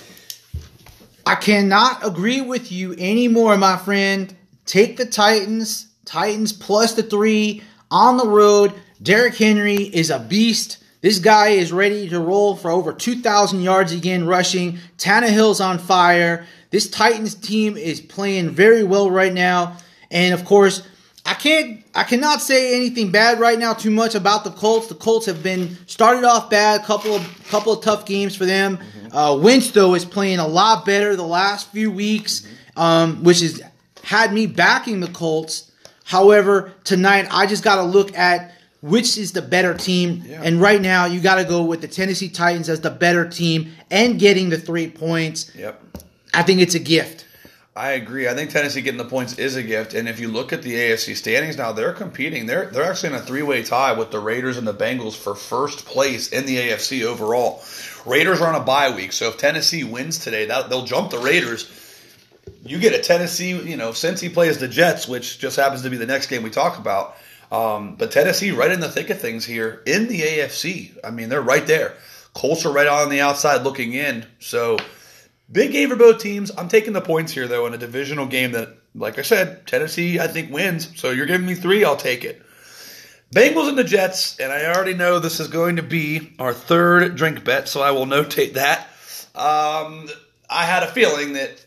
I cannot agree with you anymore, my friend. Take the Titans. Titans plus the three on the road. Derrick Henry is a beast. This guy is ready to roll for over 2,000 yards again rushing. Tannehill's on fire. This Titans team is playing very well right now. And of course, I can't I cannot say anything bad right now too much about the Colts. The Colts have been started off bad, couple of couple of tough games for them. Uh, Wentz though is playing a lot better the last few weeks, um, which has had me backing the Colts. However, tonight I just got to look at which is the better team, Yeah. and right now you got to go with the Tennessee Titans as the better team and getting the three points. Yep. I think it's a gift. I agree. I think Tennessee getting the points is a gift. And if you look at the AFC standings now, they're competing. They're they're actually in a three way tie with the Raiders and the Bengals for first place in the AFC overall. Raiders are on a bye week, so if Tennessee wins today, that, they'll jump the Raiders. You get a Tennessee, you know, since he plays the Jets, which just happens to be the next game we talk about. Um, but Tennessee right in the thick of things here in the AFC. I mean, they're right there. Colts are right on the outside looking in. So Big game for both teams. I'm taking the points here, though, in a divisional game that, like I said, Tennessee, I think, wins. So you're giving me three, I'll take it. Bengals and the Jets, and I already know this is going to be our third drink bet, so I will notate that. Um, I had a feeling that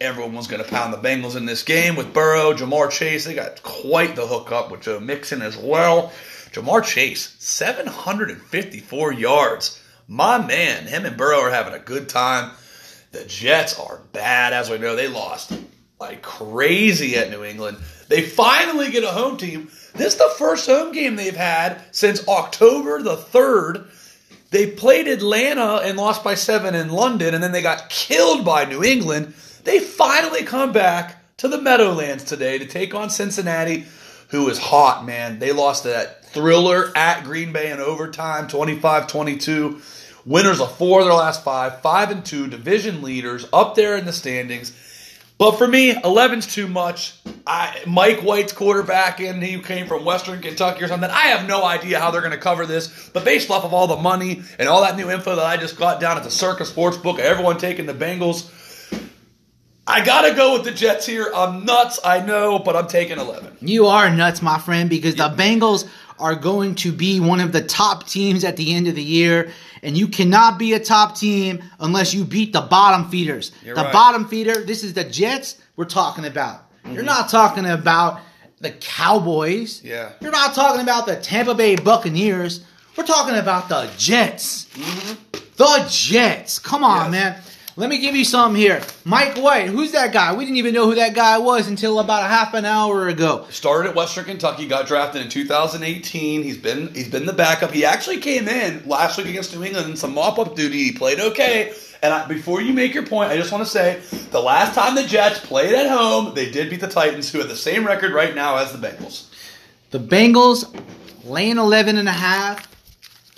everyone was going to pound the Bengals in this game with Burrow, Ja'Marr Chase. They got quite the hookup with Joe Mixon as well. Ja'Marr Chase, 754 yards. My man, him and Burrow are having a good time. The Jets are bad, as we know. They lost like crazy at New England. They finally get a home team. This is the first home game they've had since October the 3rd. They played Atlanta and lost by seven in London, and then they got killed by New England. They finally come back to the Meadowlands today to take on Cincinnati, who is hot, man. They lost that thriller at Green Bay in overtime, 25 22. Winners of four of their last five, five and two, division leaders up there in the standings. But for me, 11's too much. I, Mike White's quarterback, and he came from Western Kentucky or something. I have no idea how they're going to cover this, but based off of all the money and all that new info that I just got down at the Circa Sportsbook, everyone taking the Bengals, I got to go with the Jets here. I'm nuts, I know, but I'm taking 11. You are nuts, my friend, because the Bengals are going to be one of the top teams at the end of the year. And you cannot be a top team unless you beat the bottom feeders. You're the right. bottom feeder, this is the Jets we're talking about. You're mm-hmm. not talking about the Cowboys. Yeah. You're not talking about the Tampa Bay Buccaneers. We're talking about the Jets. Mm-hmm. The Jets. Come on, Yes. man. Let me give you something here. Mike White, who's that guy? We didn't even know who that guy was until about a half an hour ago. Started at Western Kentucky, got drafted in 2018. He's been he's been the backup. He actually came in last week against New England in some mop up duty. He played okay. And I, before you make your point, I just want to say the last time the Jets played at home, they did beat the Titans, who have the same record right now as the Bengals. The Bengals laying 11 and a half.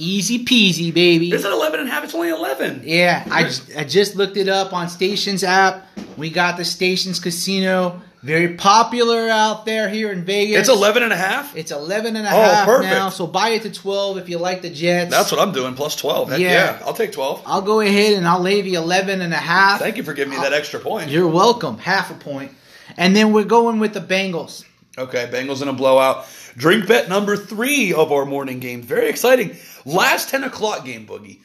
Easy peasy, baby. Is it 11 and a half? It's only 11. Yeah, I just, I just looked it up on Stations app. We got the Stations Casino. Very popular out there here in Vegas. It's 11 and a half? It's 11 and a Oh, half perfect. now, so buy it to 12 if you like the Jets. That's what I'm doing, plus 12. Heck Yeah. yeah. I'll take 12. I'll go ahead and I'll lay you 11 and a half. Thank you for giving me that extra point. You're welcome. Half a point. And then we're going with the Bengals. Okay, Bengals in a blowout. Drink bet number three of our morning games. Very exciting. Last 10 o'clock game, Boogie.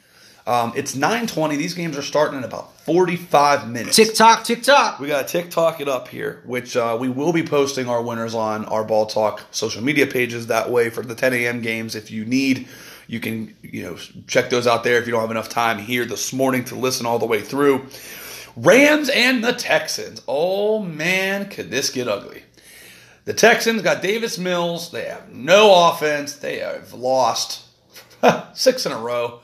Um, it's 9.20. These games are starting in about 45 minutes. Tick tock, tick tock. We got to TikTok it up here, which uh, we will be posting our winners on our Ball Talk social media pages. That way, for the 10 a.m. games, if you need, you can you know check those out there. If you don't have enough time here this morning to listen all the way through, Rams and the Texans. Oh man, could this get ugly? The Texans got Davis Mills. They have no offense. They have lost [laughs] six in a row.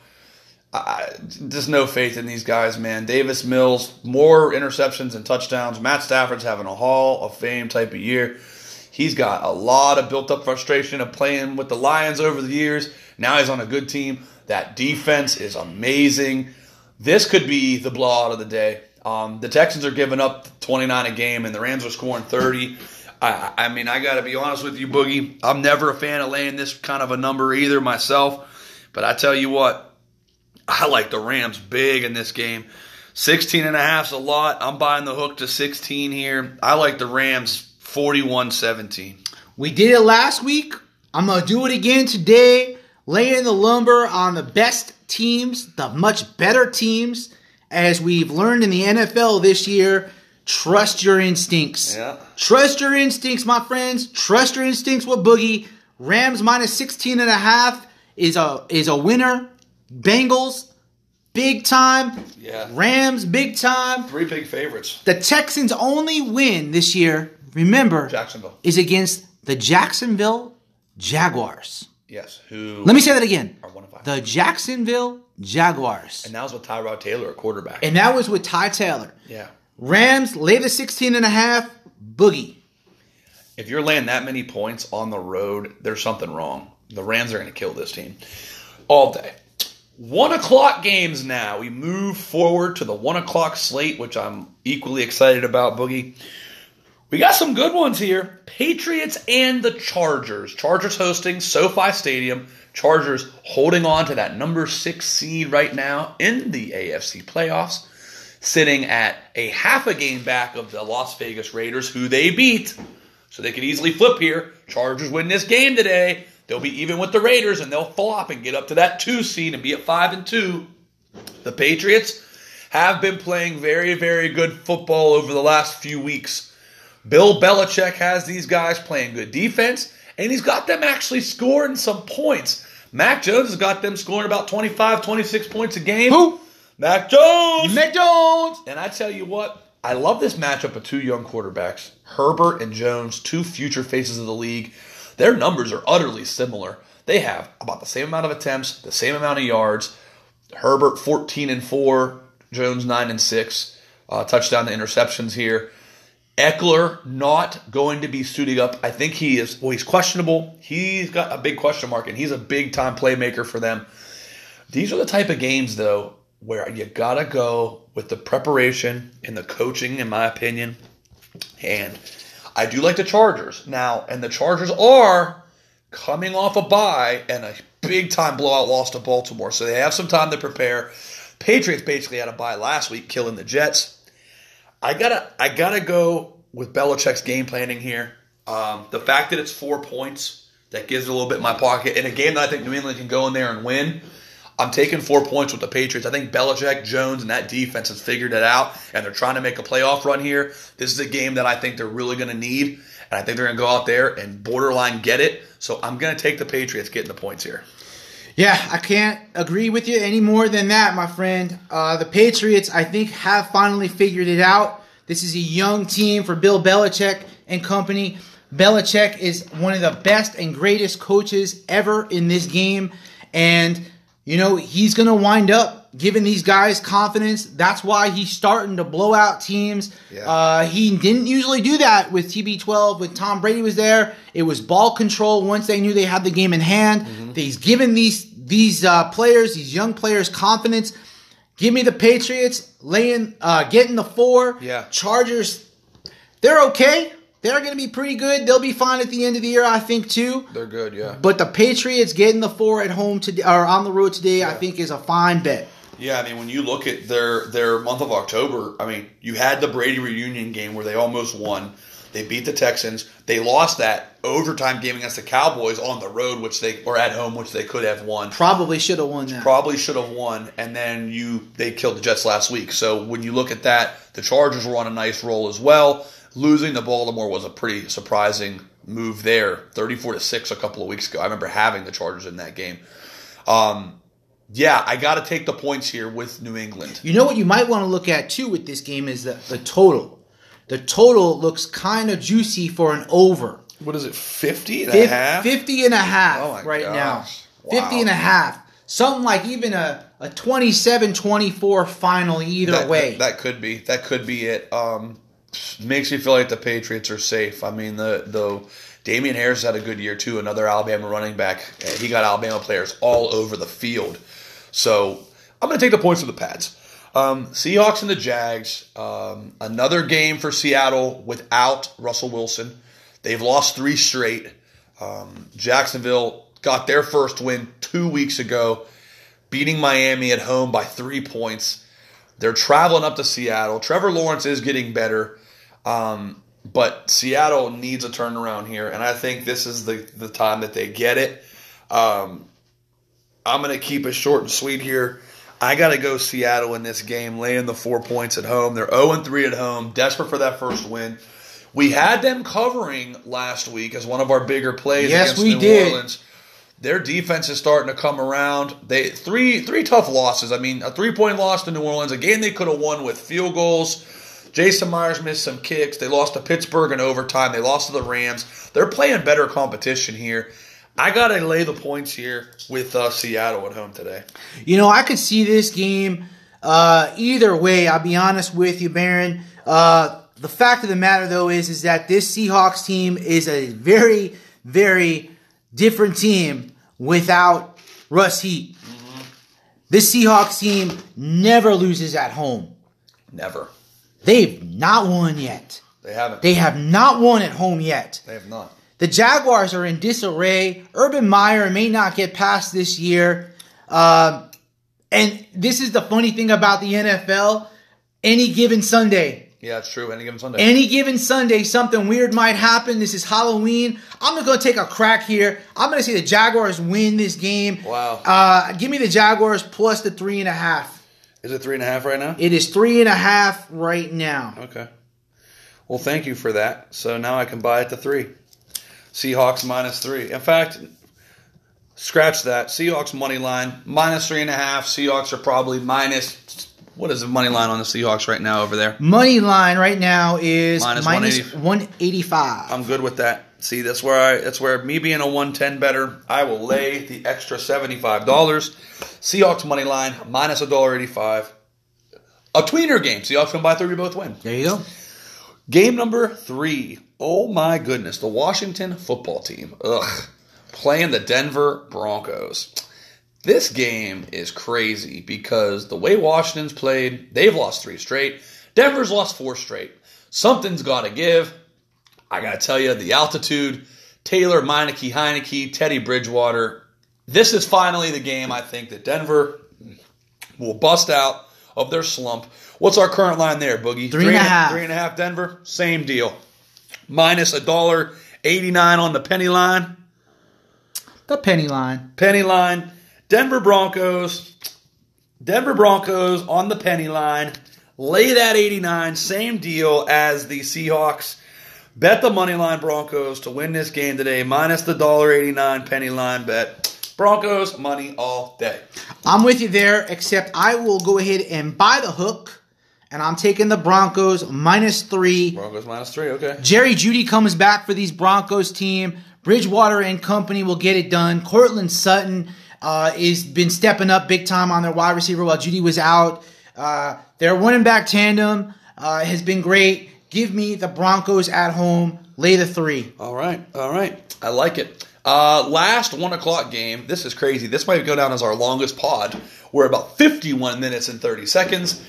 I, just no faith in these guys, man. Davis Mills, more interceptions and touchdowns. Matt Stafford's having a Hall of Fame type of year. He's got a lot of built up frustration of playing with the Lions over the years. Now he's on a good team. That defense is amazing. This could be the blowout of the day. Um, the Texans are giving up 29 a game, and the Rams are scoring 30. I, I mean, I got to be honest with you, Boogie. I'm never a fan of laying this kind of a number either myself. But I tell you what, I like the Rams big in this game. 16 and a half's a lot. I'm buying the hook to 16 here. I like the Rams 41-17. We did it last week. I'm going to do it again today. Laying the lumber on the best teams, the much better teams. As we've learned in the NFL this year, trust your instincts. Yeah. Trust your instincts, my friends. Trust your instincts with Boogie. Rams minus 16 and a half is a is a winner. Bengals big time. Yeah. Rams big time. Three big favorites. The Texans only win this year, remember, Jacksonville. is against the Jacksonville Jaguars. Yes. Who Let me say that again. are one of five. The Jacksonville Jaguars. and that was with Tyrod Taylor at quarterback. And that was with Ty Taylor. yeah. Rams lay the 16 and a half. Boogie. If you're laying that many points on the road, there's something wrong. The Rams are going to kill this team all day. One o'clock games now. We move forward to the one o'clock slate, which I'm equally excited about, Boogie. We got some good ones here. Patriots and the Chargers. Chargers hosting SoFi Stadium. Chargers holding on to that number six seed right now in the AFC playoffs, sitting at a half a game back of the Las Vegas Raiders, who they beat. So they could easily flip here. Chargers win this game today. They'll be even with the Raiders and they'll flop and get up to that two seed and be at five and two. The Patriots have been playing very, very good football over the last few weeks. Bill Belichick has these guys playing good defense, and he's got them actually scoring some points. Mac Jones has got them scoring about 25, 26 points a game. Who? Mac Jones! Mac Jones. And I tell you what, I love this matchup of two young quarterbacks, Herbert and Jones, two future faces of the league. Their numbers are utterly similar. They have about the same amount of attempts, the same amount of yards. Herbert 14 and 4, Jones 9 and 6. Uh, touchdown to interceptions here. Ekeler not going to be suiting up. I think he is, well, he's questionable. He's got a big question mark, and he's a big time playmaker for them. These are the type of games, though, where you got to go with the preparation and the coaching, in my opinion. And I do like the Chargers. Now, and the Chargers are coming off a bye and a big time blowout loss to Baltimore. So they have some time to prepare. Patriots basically had a bye last week, killing the Jets. I gotta I gotta go with Belichick's game planning here. Um, the fact that it's four points that gives it a little bit in my pocket in a game that I think New England can go in there and win. I'm taking four points with the Patriots. I think Belichick, Jones, and that defense has figured it out, and they're trying to make a playoff run here. This is a game that I think they're really going to need, and I think they're going to go out there and borderline get it. So I'm going to take the Patriots getting the points here. Yeah, I can't agree with you any more than that, my friend. Uh, the Patriots, I think, have finally figured it out. This is a young team for Bill Belichick and company. Belichick is one of the best and greatest coaches ever in this game. And, you know, he's going to wind up giving these guys confidence. That's why he's starting to blow out teams. Yeah. Uh, he didn't usually do that with TB12 when Tom Brady was there. It was ball control once they knew they had the game in hand. Mm-hmm. He's given these these uh, players, these young players, confidence. Give me the Patriots laying, uh, getting the four. Yeah. Chargers, they're okay. They're going to be pretty good. They'll be fine at the end of the year, I think, too. They're good, yeah. But the Patriots getting the four at home today or on the road today, I think, is a fine bet. Yeah, I mean, when you look at their their month of October, I mean, you had the Brady reunion game where they almost won. They beat the Texans. They lost that overtime game against the Cowboys on the road, which they or at home, which they could have won. Probably should have won that. Probably should have won, and then you they killed the Jets last week. So when you look at that, the Chargers were on a nice roll as well. Losing to Baltimore was a pretty surprising move there, thirty-four to six a couple of weeks ago. I remember having the Chargers in that game. Um, yeah, I got to take the points here with New England. You know what you might want to look at too with this game is the, the total. The total looks kind of juicy for an over. What is it, 50 and a half? 50 and a half Oh my right gosh. now. 50 and a half. Something like even a, a 27-24 final either that, way. That, that could be. That could be it. Um, makes me feel like the Patriots are safe. I mean, the the Damien Harris had a good year too. Another Alabama running back. He got Alabama players all over the field. So I'm going to take the points with the Pats. Um, Seahawks and the Jags. Um, another game for Seattle without Russell Wilson. They've lost three straight. Um, Jacksonville got their first win two weeks ago, beating Miami at home by three points. They're traveling up to Seattle. Trevor Lawrence is getting better, um, but Seattle needs a turnaround here, and I think this is the, the time that they get it. Um, I'm going to keep it short and sweet here. I got to go Seattle in this game, laying the four points at home. They're 0 3 at home, desperate for that first win. We had them covering last week as one of our bigger plays Yes, against we New did. Orleans. Their defense is starting to come around. They three three tough losses. I mean, a three point loss to New Orleans, a game they could have won with field goals. Jason Myers missed some kicks. They lost to Pittsburgh in overtime. They lost to the Rams. They're playing better competition here. I gotta lay the points here with uh, Seattle at home today. You know, I could see this game uh, either way. I'll be honest with you, Baron. Uh, the fact of the matter, though, is is that this Seahawks team is a very, very different team without Russ Heat. This Seahawks team never loses at home. Never. They've not won yet. They haven't. They have not won at home yet. They have not. The Jaguars are in disarray. Urban Meyer may not get past this year. Um, and this is the funny thing about the NFL. Any given Sunday, Yeah, it's true. Any given Sunday. any given Sunday, something weird might happen. This is Halloween. I'm just going to take a crack here. I'm going to say the Jaguars win this game. Wow. Uh, give me the Jaguars plus the three and a half. Is it three and a half right now? It is three and a half right now. Okay. Well, thank you for that. So now I can buy it to three. Seahawks minus three. In fact, scratch that. Seahawks money line minus three and a half. Seahawks are probably minus. What is the money line on the Seahawks right now over there? Money line right now is Minus minus 180. 185. I'm good with that. See, that's where I. That's where me being a 110 better, I will lay the extra $75. Seahawks money line minus a dollar 85. A tweener game. Seahawks can buy three, we both win. there you go. Game number three. Oh my goodness. The Washington football team. Ugh. Playing the Denver Broncos. This game is crazy because the way Washington's played, they've lost three straight. Denver's lost four straight. Something's got to give. I got to tell you, the altitude, Taylor, Meineke, Heinicke, Teddy Bridgewater. This is finally the game I think that Denver will bust out of their slump. What's our current line there, Boogie? Three and a half. Three and a half Denver. Same deal. Minus a dollar eighty nine on the penny line. The penny line. Penny line. Denver Broncos. Denver Broncos on the penny line. Lay that 89. Same deal as the Seahawks. Bet the money line Broncos to win this game today. Minus the dollar 89 penny line bet. Broncos money all day. I'm with you there, except I will go ahead and buy the hook, and I'm taking the Broncos minus three. Broncos minus three. Okay. Jerry Jeudy comes back for these Broncos team. Bridgewater and company will get it done. Courtland Sutton uh, is been stepping up big time on their wide receiver while Jeudy was out. Uh, their running back tandem uh, has been great. Give me the Broncos at home. Lay the three. All right, all right. I like it. Uh, last one o'clock game. This is crazy. This might go down as our longest pod. We're about 51 minutes and 30 seconds.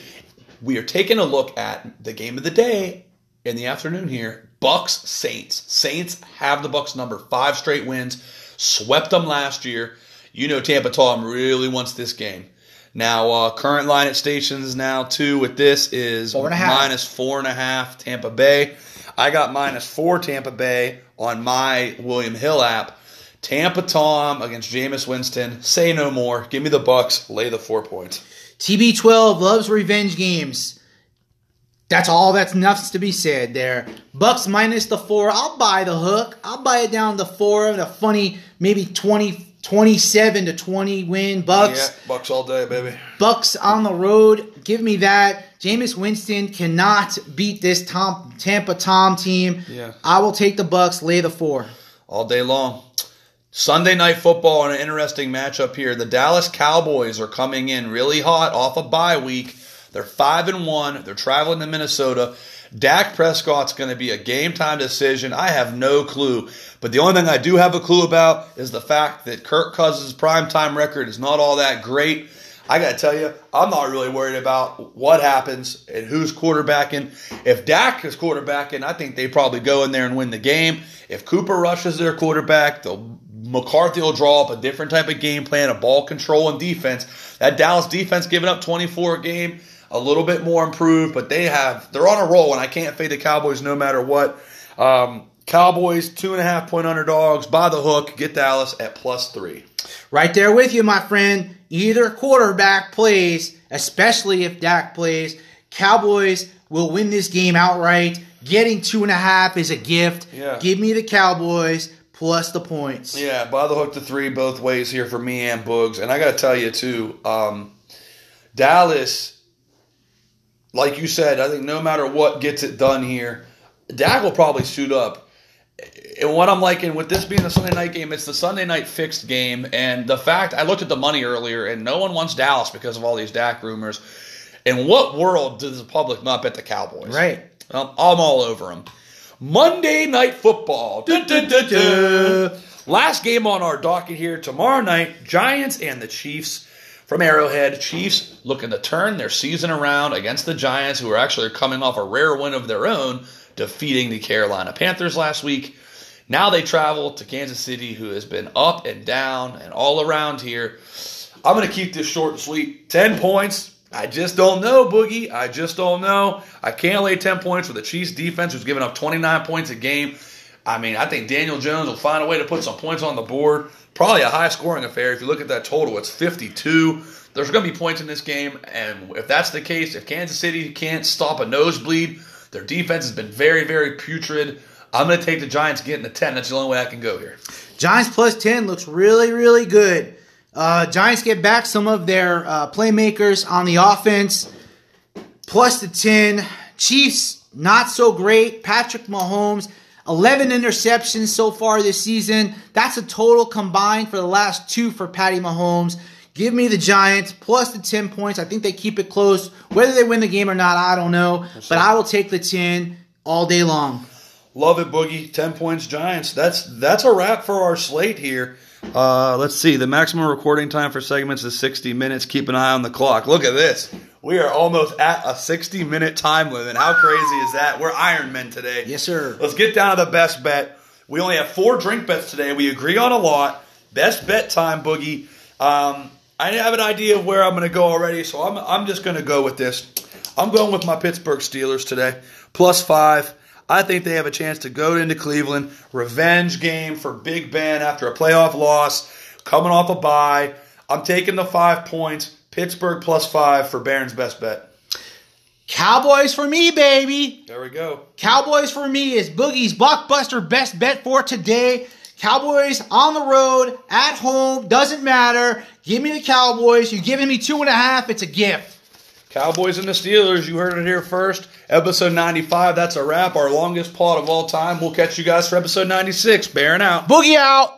We are taking a look at the game of the day in the afternoon here. Bucks Saints. Saints have the Bucks number five straight wins. Swept them last year. You know Tampa Tom really wants this game. Now, uh, current line at stations now too with this is Four and a half. minus four and a half Tampa Bay. I got minus four Tampa Bay on my William Hill app. Tampa Tom against Jameis Winston. Say no more. Give me the Bucks. Lay the four points. TB12 loves revenge games. That's all that's enough to be said there. Bucks minus the four. I'll buy the hook. I'll buy it down to four. The funny, maybe 20, 27 to 20 win. Bucks. Bucks all day, baby. Bucks on the road. Give me that. Jameis Winston cannot beat this Tom, Tampa Tom team. Yeah. I will take the Bucks. Lay the four. all day long. Sunday night football and an interesting matchup here. The Dallas Cowboys are coming in really hot off a bye week. They're five and one. They're traveling to Minnesota. Dak Prescott's going to be a game time decision. I have no clue. But the only thing I do have a clue about is the fact that Kirk Cousins' primetime record is not all that great. I got to tell you, I'm not really worried about what happens and who's quarterbacking. If Dak is quarterbacking, I think they probably go in there and win the game. If Cooper Rush is their quarterback, they'll McCarthy will draw up a different type of game plan, a ball control and defense. That Dallas defense giving up 24 a game, a little bit more improved, but they have they're on a roll, and I can't fade the Cowboys no matter what. Um, Cowboys two and a half point underdogs by the hook. Get Dallas at plus three. Right there with you, my friend. Either quarterback plays, especially if Dak plays, Cowboys will win this game outright. Getting two and a half is a gift. Yeah. Give me the Cowboys plus the points. Yeah, by the hook to three both ways here for me and Boogs. And I got to tell you, too, um, Dallas, like you said, I think no matter what gets it done here, Dak will probably suit up. And what I'm liking with this being a Sunday night game, it's the Sunday night fixed game. And the fact, I looked at the money earlier, and no one wants Dallas because of all these Dak rumors. In what world does the public not bet the Cowboys? Right. Um, I'm all over them. Monday Night Football. Last game on our docket here tomorrow night Giants and the Chiefs from Arrowhead. Chiefs looking to turn their season around against the Giants, who are actually coming off a rare win of their own, defeating the Carolina Panthers last week. Now they travel to Kansas City, who has been up and down and all around here. I'm going to keep this short and sweet. 10 points. I just don't know, Boogie. I just don't know. I can't lay 10 points with the Chiefs defense who's giving up 29 points a game. I mean, I think Daniel Jones will find a way to put some points on the board. Probably a high scoring affair. If you look at that total, it's 52. There's going to be points in this game, and if that's the case, if Kansas City can't stop a nosebleed, their defense has been very, very putrid. I'm going to take the Giants getting the 10. That's the only way I can go here. Giants plus 10 looks really, really good. Uh, Giants get back some of their uh, playmakers on the offense. Plus the 10. Chiefs, not so great. Patrick Mahomes, 11 interceptions so far this season. That's a total combined for the last two for Patty Mahomes. Give me the Giants plus the 10 points. I think they keep it close. Whether they win the game or not, I don't know. But I will take the 10 all day long. Love it, Boogie. 10 points, Giants. That's that's a wrap for our slate here. Uh, let's see. The maximum recording time for segments is 60 minutes. Keep an eye on the clock. Look at this. We are almost at a 60 minute time limit. How crazy is that? We're Iron Men today. Yes, sir. Let's get down to the best bet. We only have four drink bets today. We agree on a lot. Best bet time, Boogie. Um, I have an idea of where I'm going to go already, so I'm, I'm just going to go with this. I'm going with my Pittsburgh Steelers today, plus five. I think they have a chance to go into Cleveland. Revenge game for Big Ben after a playoff loss, coming off a bye. I'm taking the five points. Pittsburgh plus five for Barron's best bet. Cowboys for me, baby. There we go. Cowboys for me is Boogie's blockbuster best bet for today. Cowboys on the road, at home, doesn't matter. Give me the Cowboys. You're giving me two and a half. It's a gift. Cowboys and the Steelers, you heard it here first. Episode 95, that's a wrap. Our longest pod of all time. We'll catch you guys for episode 96. Bearing out. Boogie out.